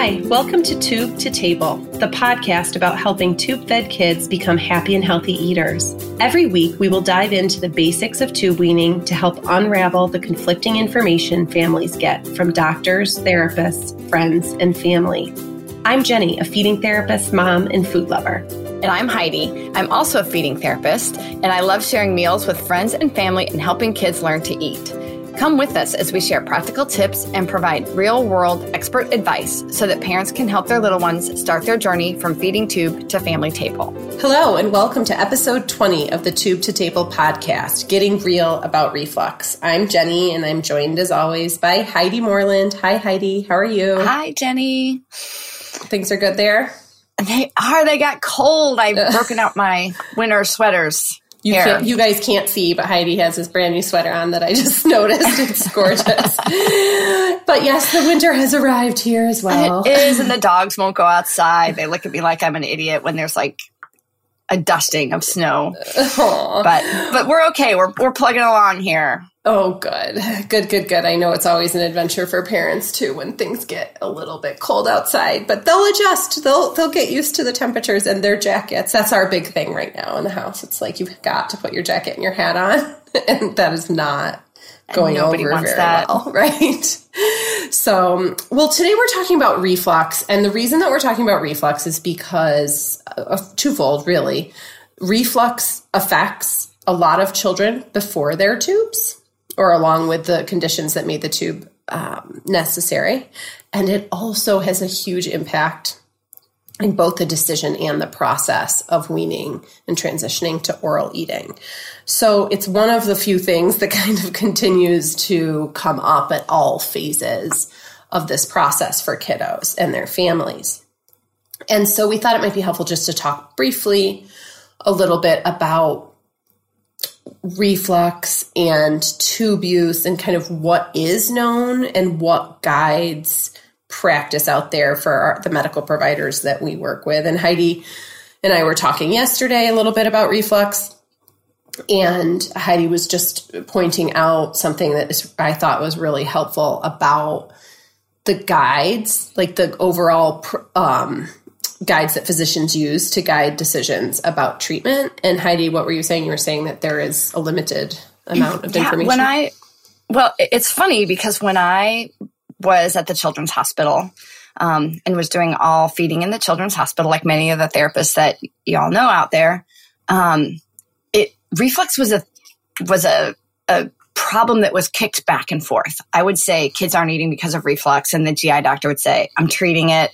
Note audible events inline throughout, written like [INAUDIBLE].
Hi, welcome to Tube to Table, the podcast about helping tube fed kids become happy and healthy eaters. Every week, we will dive into the basics of tube weaning to help unravel the conflicting information families get from doctors, therapists, friends, and family. I'm Jenny, a feeding therapist, mom, and food lover. And I'm Heidi. I'm also a feeding therapist, and I love sharing meals with friends and family and helping kids learn to eat. Come with us as we share practical tips and provide real world expert advice so that parents can help their little ones start their journey from feeding tube to family table. Hello, and welcome to episode 20 of the Tube to Table podcast, Getting Real About Reflux. I'm Jenny, and I'm joined as always by Heidi Moreland. Hi, Heidi. How are you? Hi, Jenny. Things are good there? They are. They got cold. I've [LAUGHS] broken out my winter sweaters. You, can't, you guys can't see, but Heidi has this brand new sweater on that I just [LAUGHS] noticed. It's gorgeous. [LAUGHS] but yes, the winter has arrived here as well. It is, and the [LAUGHS] dogs won't go outside. They look at me like I'm an idiot when there's like a dusting of snow. Aww. But but we're okay. We're we're plugging along here. Oh, good. Good, good, good. I know it's always an adventure for parents too when things get a little bit cold outside, but they'll adjust. They'll they'll get used to the temperatures and their jackets. That's our big thing right now in the house. It's like you've got to put your jacket and your hat on, [LAUGHS] and that is not going over very that. well, [LAUGHS] right? So, well, today we're talking about reflux, and the reason that we're talking about reflux is because uh, twofold, really. Reflux affects a lot of children before their tubes or along with the conditions that made the tube um, necessary. And it also has a huge impact in both the decision and the process of weaning and transitioning to oral eating. So it's one of the few things that [LAUGHS] kind of continues to come up at all phases of this process for kiddos and their families. And so we thought it might be helpful just to talk briefly a little bit about reflux and tube use and kind of what is known and what guides practice out there for our, the medical providers that we work with. And Heidi and I were talking yesterday a little bit about reflux. And Heidi was just pointing out something that I thought was really helpful about the guides, like the overall um, guides that physicians use to guide decisions about treatment. And Heidi, what were you saying? You were saying that there is a limited amount of yeah, information. When I, well, it's funny because when I was at the Children's Hospital um, and was doing all feeding in the Children's Hospital, like many of the therapists that y'all know out there, um, it reflux was a was a, a problem that was kicked back and forth. I would say kids aren't eating because of reflux, and the GI doctor would say, "I'm treating it."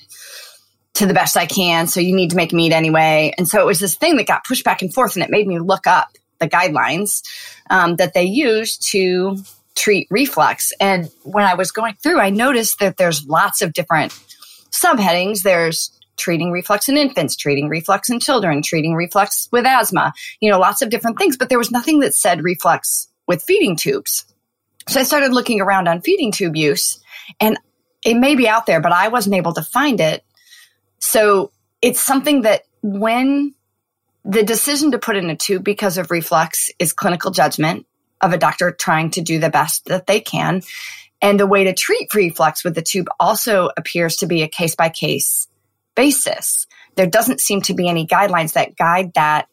To the best I can. So you need to make meat anyway. And so it was this thing that got pushed back and forth, and it made me look up the guidelines um, that they use to treat reflux. And when I was going through, I noticed that there's lots of different subheadings. There's treating reflux in infants, treating reflux in children, treating reflux with asthma, you know, lots of different things. But there was nothing that said reflux with feeding tubes. So I started looking around on feeding tube use, and it may be out there, but I wasn't able to find it so it's something that when the decision to put in a tube because of reflux is clinical judgment of a doctor trying to do the best that they can. And the way to treat reflux with the tube also appears to be a case by case basis. There doesn't seem to be any guidelines that guide that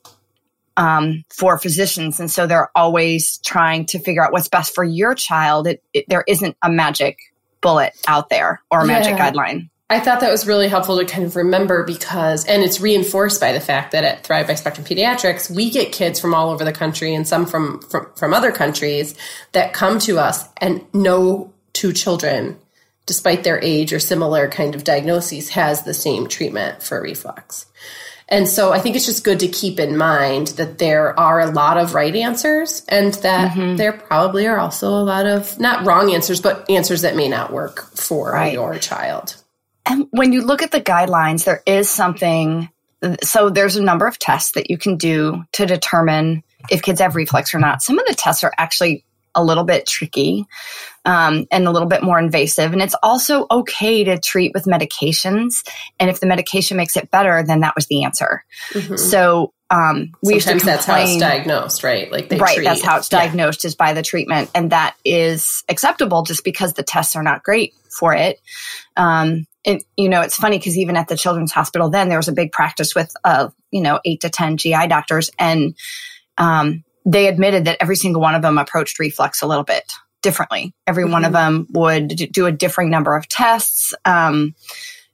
um, for physicians. And so they're always trying to figure out what's best for your child. It, it, there isn't a magic bullet out there or a magic yeah. guideline. I thought that was really helpful to kind of remember because, and it's reinforced by the fact that at Thrive by Spectrum Pediatrics, we get kids from all over the country and some from, from, from other countries that come to us and no two children, despite their age or similar kind of diagnoses, has the same treatment for reflux. And so I think it's just good to keep in mind that there are a lot of right answers and that mm-hmm. there probably are also a lot of not wrong answers, but answers that may not work for right. your child. And when you look at the guidelines, there is something. So there's a number of tests that you can do to determine if kids have reflux or not. Some of the tests are actually a little bit tricky um, and a little bit more invasive. And it's also okay to treat with medications. And if the medication makes it better, then that was the answer. Mm-hmm. So um, we Sometimes that's how it's diagnosed, right? Like right, treat. that's how it's diagnosed yeah. is by the treatment, and that is acceptable just because the tests are not great for it. Um, it, you know, it's funny because even at the children's hospital, then there was a big practice with, uh, you know, eight to 10 GI doctors. And um, they admitted that every single one of them approached reflux a little bit differently. Every mm-hmm. one of mm-hmm. them would do a differing number of tests, um,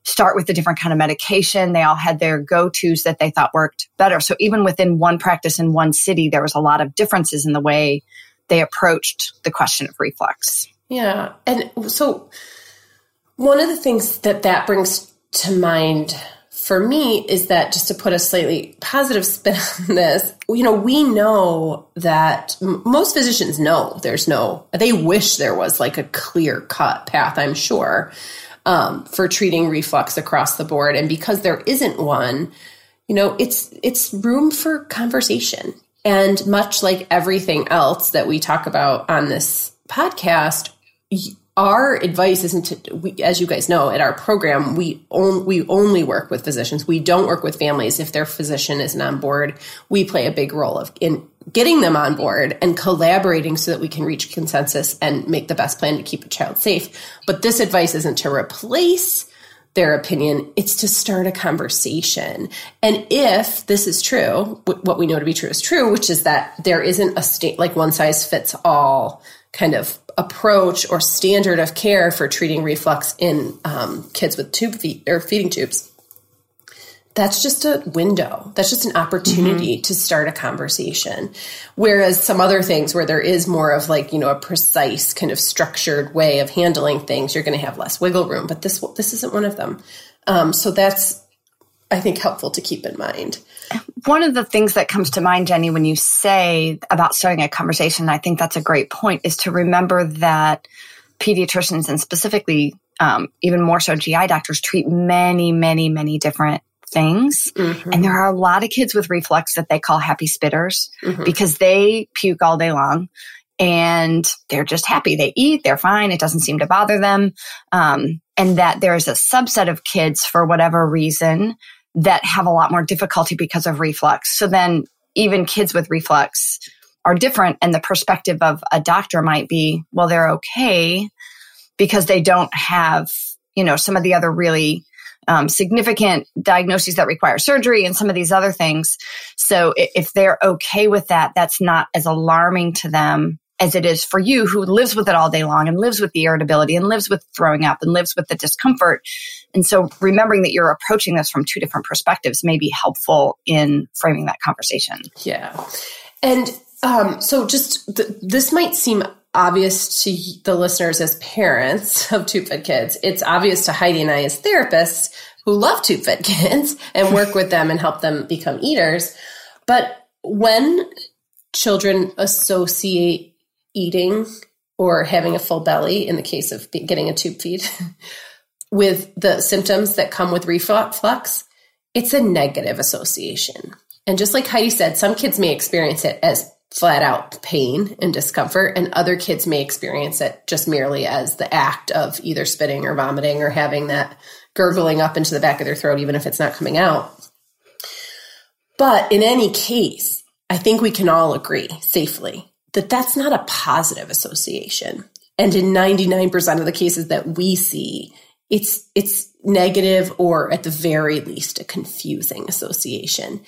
start with a different kind of medication. They all had their go tos that they thought worked better. So even within one practice in one city, there was a lot of differences in the way they approached the question of reflux. Yeah. And so one of the things that that brings to mind for me is that just to put a slightly positive spin [LAUGHS] on this, you know, we know that most physicians know there's no, they wish there was like a clear cut path, I'm sure, um, for treating reflux across the board. And because there isn't one, you know, it's, it's room for conversation. And much like everything else that we talk about on this podcast, our advice isn't to, we, as you guys know, at our program, we, on, we only work with physicians. We don't work with families if their physician isn't on board. We play a big role of in getting them on board and collaborating so that we can reach consensus and make the best plan to keep a child safe. But this advice isn't to replace their opinion. It's to start a conversation. And if this is true, what we know to be true is true, which is that there isn't a state like one size fits all kind of approach or standard of care for treating reflux in um, kids with tube feed or feeding tubes that's just a window. That's just an opportunity mm-hmm. to start a conversation. Whereas some other things where there is more of like you know a precise kind of structured way of handling things you're going to have less wiggle room but this this isn't one of them. Um, so that's i think helpful to keep in mind one of the things that comes to mind, Jenny, when you say about starting a conversation, I think that's a great point, is to remember that pediatricians and specifically um, even more so GI doctors treat many, many, many different things. Mm-hmm. And there are a lot of kids with reflux that they call happy spitters mm-hmm. because they puke all day long and they're just happy. They eat, they're fine. It doesn't seem to bother them. Um, and that there's a subset of kids for whatever reason that have a lot more difficulty because of reflux. So then even kids with reflux are different. And the perspective of a doctor might be, well, they're okay because they don't have, you know, some of the other really um, significant diagnoses that require surgery and some of these other things. So if they're okay with that, that's not as alarming to them as it is for you who lives with it all day long and lives with the irritability and lives with throwing up and lives with the discomfort. And so remembering that you're approaching this from two different perspectives may be helpful in framing that conversation. Yeah. And um, so just th- this might seem obvious to the listeners as parents [LAUGHS] of tube fed kids. It's obvious to Heidi and I as therapists who love tube fed kids [LAUGHS] and work with them and help them become eaters. But when children associate eating or having a full belly in the case of getting a tube feed [LAUGHS] with the symptoms that come with reflux, it's a negative association. And just like Heidi said, some kids may experience it as flat out pain and discomfort, and other kids may experience it just merely as the act of either spitting or vomiting or having that gurgling up into the back of their throat, even if it's not coming out. But in any case, I think we can all agree safely that that's not a positive association. And in 99% of the cases that we see, it's it's negative or at the very least a confusing association.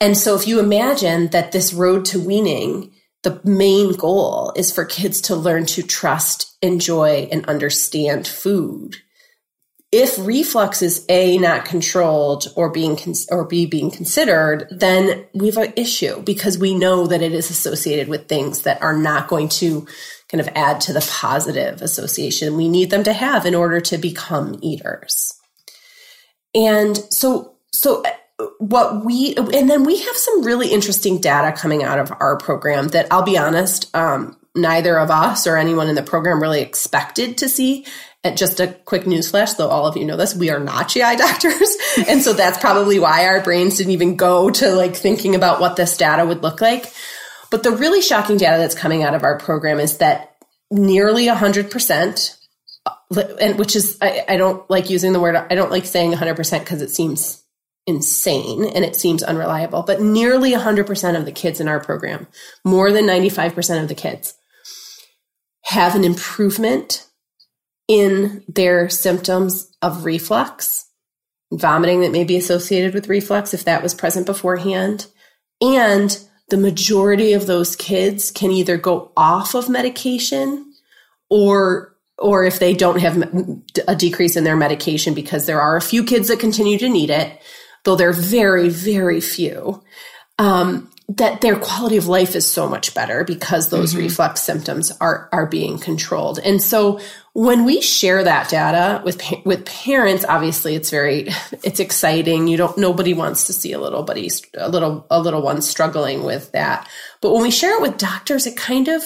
And so if you imagine that this road to weaning, the main goal is for kids to learn to trust, enjoy, and understand food if reflux is a not controlled or being or b being considered then we have an issue because we know that it is associated with things that are not going to kind of add to the positive association we need them to have in order to become eaters. And so so uh, what we and then we have some really interesting data coming out of our program that i'll be honest um, neither of us or anyone in the program really expected to see and just a quick newsflash, though all of you know this, we are not GI [LAUGHS] doctors. and so that's probably why our brains didn't even go to like thinking about what this data would look like. But the really shocking data that's coming out of our program is that nearly 100%, uh, and which is, I, I don't like using the word, I don't like saying 100% because it seems insane and it seems unreliable, but nearly 100% of the kids in our program, more than 95% of the kids, have an improvement in their symptoms of reflux, vomiting that may be associated with reflux if that was present beforehand. And the majority of those kids can either go off of medication or or if they don't have a decrease in their medication because there are a few kids that continue to need it though they're very very few um, that their quality of life is so much better because those mm-hmm. reflux symptoms are are being controlled. And so when we share that data with with parents, obviously it's very [LAUGHS] it's exciting. You don't nobody wants to see a little buddy a little a little one struggling with that. But when we share it with doctors, it kind of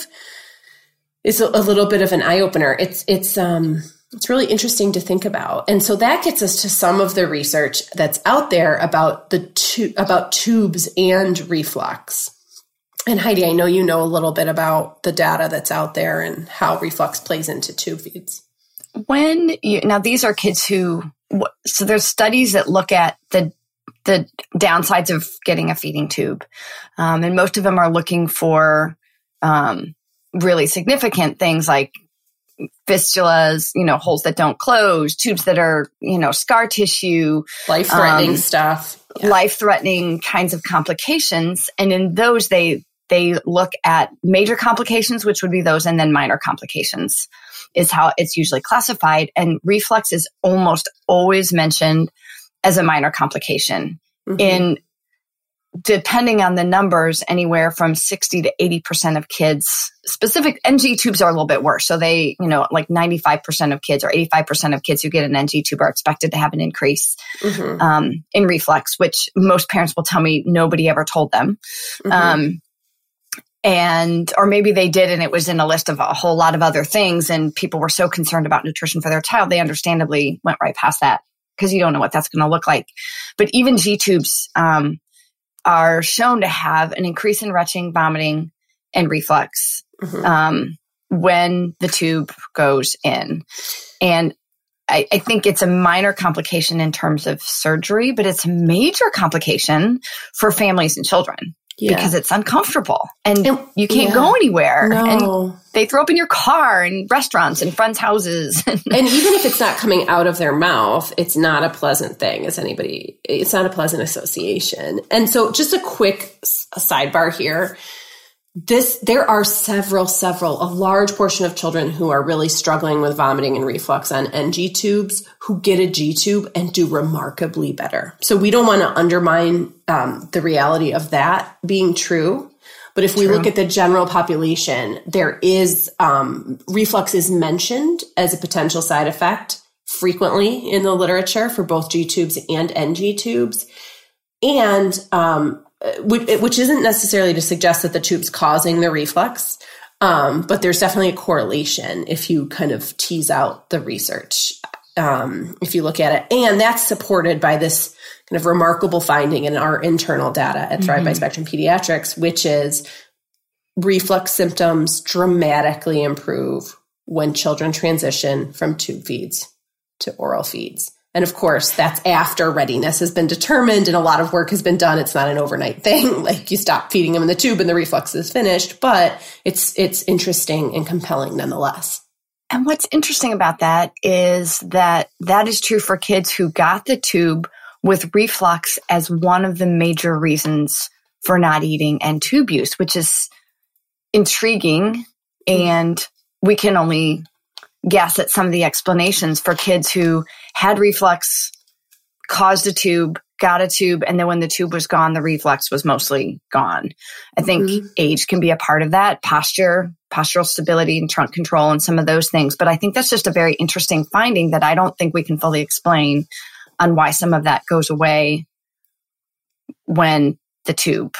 is a, a little bit of an eye opener. It's it's um it's really interesting to think about. And so that gets us to some of the research that's out there about the tu- about tubes and reflux. And Heidi, I know you know a little bit about the data that's out there and how reflux plays into tube feeds. When you now these are kids who so there's studies that look at the the downsides of getting a feeding tube, um, and most of them are looking for um, really significant things like fistulas, you know, holes that don't close, tubes that are, you know, scar tissue, life threatening um, stuff, yeah. life threatening kinds of complications. And in those, they, they look at major complications, which would be those, and then minor complications is how it's usually classified. And reflux is almost always mentioned as a minor complication. Mm-hmm. In depending on the numbers, anywhere from 60 to 80% of kids, specific NG tubes are a little bit worse. So they, you know, like 95% of kids or 85% of kids who get an NG tube are expected to have an increase mm-hmm. um, in reflux, which most parents will tell me nobody ever told them. Mm-hmm. Um, and, or maybe they did and it was in a list of a whole lot of other things and people were so concerned about nutrition for their child, they understandably went right past that because you don't know what that's going to look like. But even G tubes, um, are shown to have an increase in retching, vomiting, and reflux mm-hmm. um, when the tube goes in. And I, I, think it's a minor complication in terms of surgery, but it's a major complication for families and children yeah. because it's uncomfortable and, and you can't yeah. go anywhere. No. And they throw up in your car and restaurants and friends' houses. [LAUGHS] and even if it's not coming out of their mouth, it's not a pleasant thing. As anybody, it's not a pleasant association. And so, just a quick sidebar here this there are several several a large portion of children who are really struggling with vomiting and reflux on ng tubes who get a g tube and do remarkably better. So we don't want to undermine um, the reality of that being true but if we look at the general population there is um, reflux is mentioned as a potential side effect frequently in the literature for both g tubes and ng tubes. And um, which isn't necessarily to suggest that the tube's causing the reflux, um, but there's definitely a correlation if you kind of tease out the research, um, if you look at it. And that's supported by this kind of remarkable finding in our internal data at Thrive mm-hmm. by Spectrum Pediatrics, which is reflux symptoms dramatically improve when children transition from tube feeds to oral feeds. And of course, that's after readiness has been determined and a lot of work has been done. It's not an overnight thing. [LAUGHS] Like you stop feeding them in the tube and the reflux is finished, but it's, it's interesting and compelling nonetheless. And what's interesting about that is that that is true for kids who got the tube with reflux as one of the major reasons for not eating and tube use, which is intriguing. Mm-hmm. And we can only guess at some of the explanations for kids who had reflux, caused a tube, got a tube, and then when the tube was gone, the reflux was mostly gone. I think mm-hmm. age can be a part of that, posture, postural stability and trunk control and some of those things. But I think that's just a very interesting finding that I don't think we can fully explain on why some of that goes away when the tube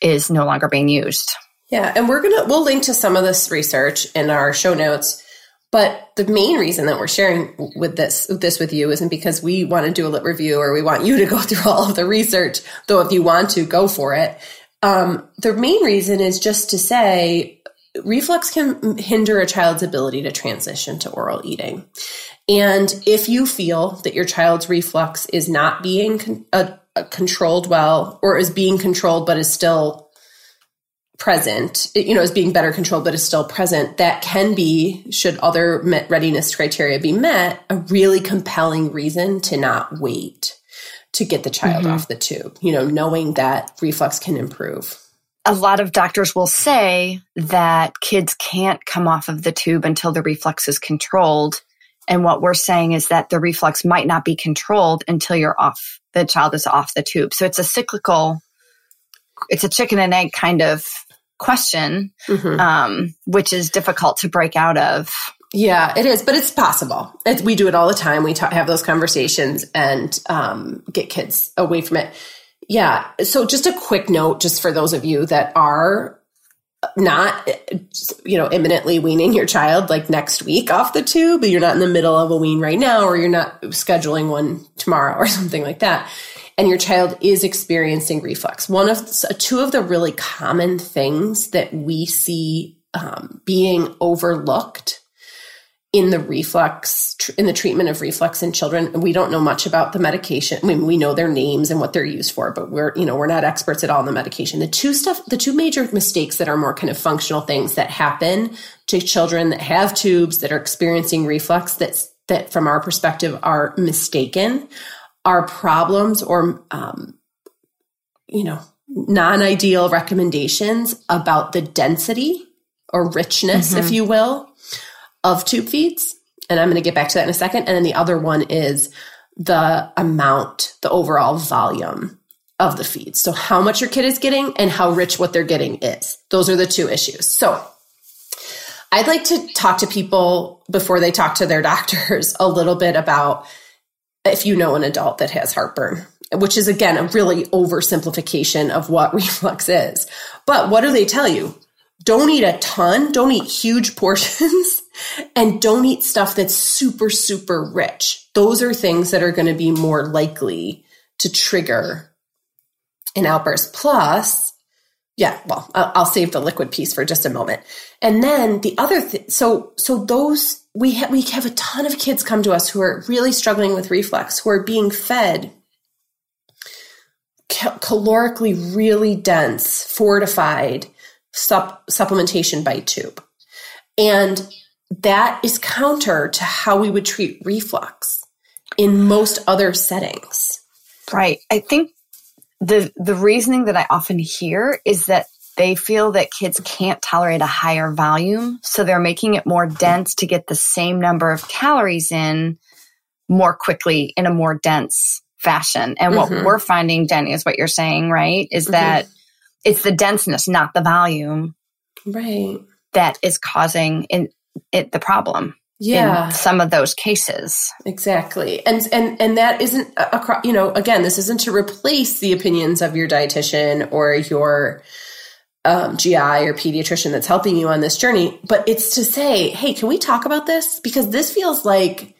is no longer being used. Yeah, and we're going to we'll link to some of this research in our show notes but the main reason that we're sharing with this this with you isn't because we want to do a lit review or we want you to [LAUGHS] go through all of the research. Though if you want to, go for it. Um, the main reason is just to say reflux can hinder a child's ability to transition to oral eating. And if you feel that your child's reflux is not being con- uh, controlled well or is being controlled but is still present, you know, is being better controlled, but is still present, that can be, should other readiness criteria be met, a really compelling reason to not wait to get the child mm-hmm. off the tube, you know, knowing that reflux can improve. A lot of doctors will say that kids can't come off of the tube until the reflux is controlled. And what we're saying is that the reflux might not be controlled until you're off, the child is off the tube. So it's a cyclical, it's a chicken and egg kind of question, mm-hmm. um, which is difficult to break out of. Yeah, it is, but it's possible. It's, we do it all the time. We have those conversations and um, get kids away from it. Yeah. So, just a quick note, just for those of you that are not, you know, imminently weaning your child like next week off the tube, but you're not in the middle of a wean right now, or you're not scheduling one tomorrow [LAUGHS] or something like that and your child is experiencing reflux. One of two of the really common things that we see um, being overlooked in the reflux in the treatment of reflux in children we don't know much about the medication I mean, we know their names and what they're used for but we're you know we're not experts at all in the medication the two stuff the two major mistakes that are more kind of functional things that happen to children that have tubes that are experiencing reflux that's that from our perspective are mistaken are problems or, um, you know, non ideal recommendations about the density or richness, mm-hmm. if you will, of tube feeds. And I'm going to get back to that in a second. And then the other one is the amount, the overall volume of the feed. So, how much your kid is getting and how rich what they're getting is. Those are the two issues. So, I'd like to talk to people before they talk to their [LAUGHS] doctors a little bit about if you know an adult that has heartburn, which is again a really oversimplification of what [LAUGHS] reflux is. But what do they tell you? Don't eat a ton, don't eat huge [LAUGHS] portions, and don't eat stuff that's super, super rich. Those are things that are going to be more likely to trigger an outburst. Plus, yeah, well, I'll, save the liquid piece for just a moment. And then the other thing, so so those we have we have a ton of kids come to us who are really struggling with reflux, who are being fed calorically really dense, fortified sup- supplementation by tube. And that is counter to how we would treat reflux in most other settings. Right. I think the the reasoning that I often hear is that they feel that kids can't tolerate a higher volume, so they're making it more dense to get the same number of calories in more quickly in a more dense fashion. And mm-hmm. what we're finding, Jenny, is what you're saying, right? Is mm-hmm. that it's the denseness, not the volume, right, that is causing in, it the problem. Yeah, some of those cases exactly, and and and that isn't across. You know, again, this isn't to replace the opinions of your dietitian or your um, GI or pediatrician that's helping you on this journey, but it's to say, hey, can we talk about this? Because this feels like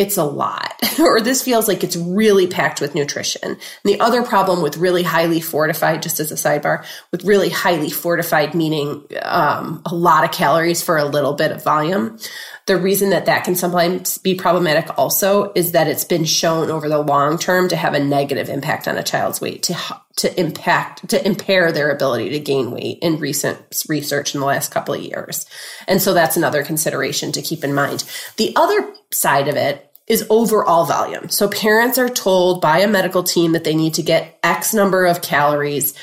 it's a lot, [LAUGHS] or this feels like it's really packed with nutrition. And the other problem with really highly fortified, just as a sidebar, with really highly fortified, meaning um, a lot of calories for a little bit of volume, the reason that that can sometimes be problematic also is that it's been shown over the long term to have a negative impact on a child's weight, to to impact to impair their ability to gain weight in recent research in the last couple of years. And so that's another consideration to keep in mind. The other side of it is overall volume. So parents are told by a medical team that they need to get X number of calories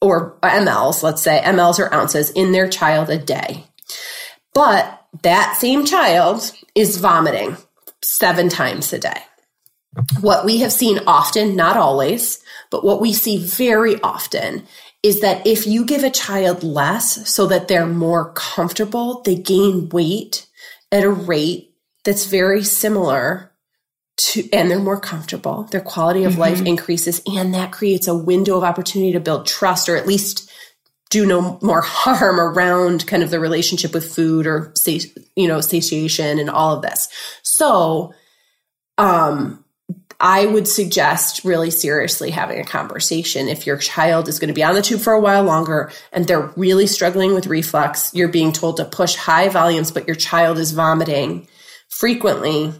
or mLs, let's say mLs or ounces in their child a day. But that same child is vomiting seven times a day. What we have seen often, not always, but what we see very often is that if you give a child less so that they're more comfortable, they gain weight at a rate that's very similar to, and they're more comfortable. Their quality of mm-hmm. life increases, and that creates a window of opportunity to build trust or at least do no more harm around kind of the relationship with food or you know satiation and all of this so um i would suggest really seriously having a conversation if your child is going to be on the tube for a while longer and they're really struggling with reflux you're being told to push high volumes but your child is vomiting frequently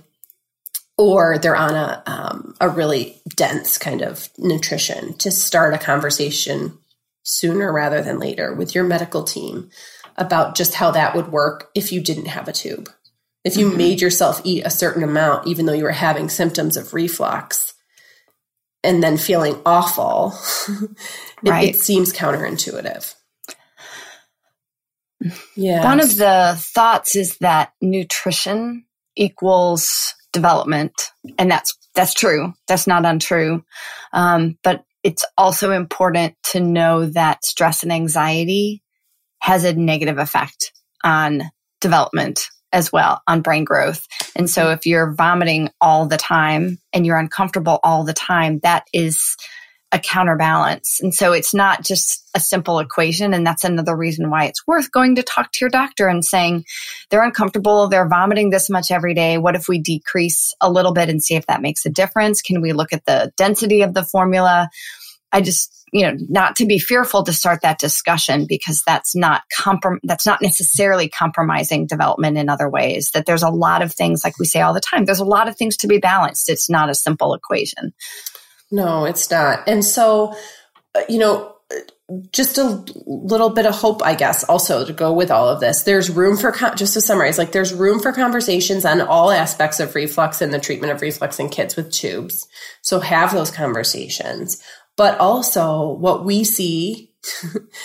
or they're on a um, a really dense kind of nutrition to start a conversation sooner rather than later with your medical team about just how that would work if you didn't have a tube. If you mm-hmm. made yourself eat a certain amount, even though you were having symptoms of reflux and then feeling awful, [LAUGHS] it, right. it seems counterintuitive. Yeah. One of the thoughts is that nutrition equals development, and that's that's true. That's not untrue. Um, but it's also important to know that stress and anxiety has a negative effect on development as well on brain growth. And so if you're vomiting all the time and you're uncomfortable all the time, that is a counterbalance. And so it's not just a simple equation. And that's another reason why it's worth going to talk to your doctor and saying they're uncomfortable, they're vomiting this much every day. What if we decrease a little bit and see if that makes a difference? Can we look at the density of the formula? I just, you know, not to be fearful to start that discussion because that's not comprom- that's not necessarily compromising development in other ways. That there's a lot of things, like we say all the time, there's a lot of things to be balanced. It's not a simple equation. No, it's not. And so, uh, you know, just a little bit of hope, I guess, also to go with all of this. There's room for, just to summarize, like there's room for conversations on all aspects of reflux and the treatment of reflux in kids with tubes. So have those conversations. But also, what we see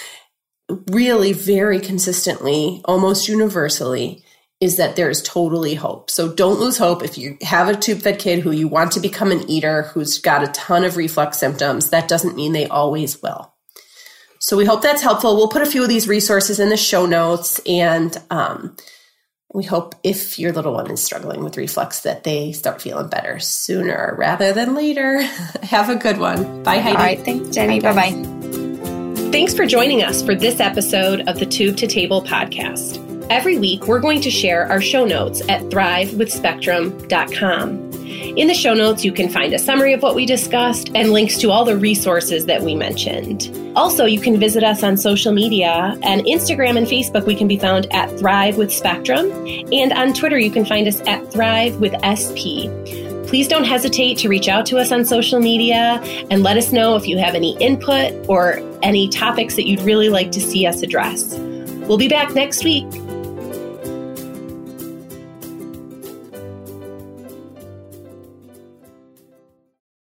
[LAUGHS] really very consistently, almost universally, is that there's totally hope. So don't lose hope. If you have a tube fed kid who you want to become an eater who's got a ton of reflux symptoms, that doesn't mean they always will. So we hope that's helpful. We'll put a few of these resources in the show notes and um, we hope if your little one is struggling with reflux that they start feeling better sooner rather than later. [LAUGHS] Have a good one. Bye, Heidi. All right. Thanks, Jenny. Bye bye. Thanks for joining us for this episode of the Tube to Table podcast. Every week, we're going to share our show notes at thrivewithspectrum.com. In the show notes, you can find a summary of what we discussed and links to all the resources that we mentioned. Also, you can visit us on social media. And Instagram and Facebook, we can be found at Thrive with Spectrum. And on Twitter, you can find us at Thrive with SP. Please don't hesitate to reach out to us on social media and let us know if you have any input or any topics that you'd really like to see us address. We'll be back next week.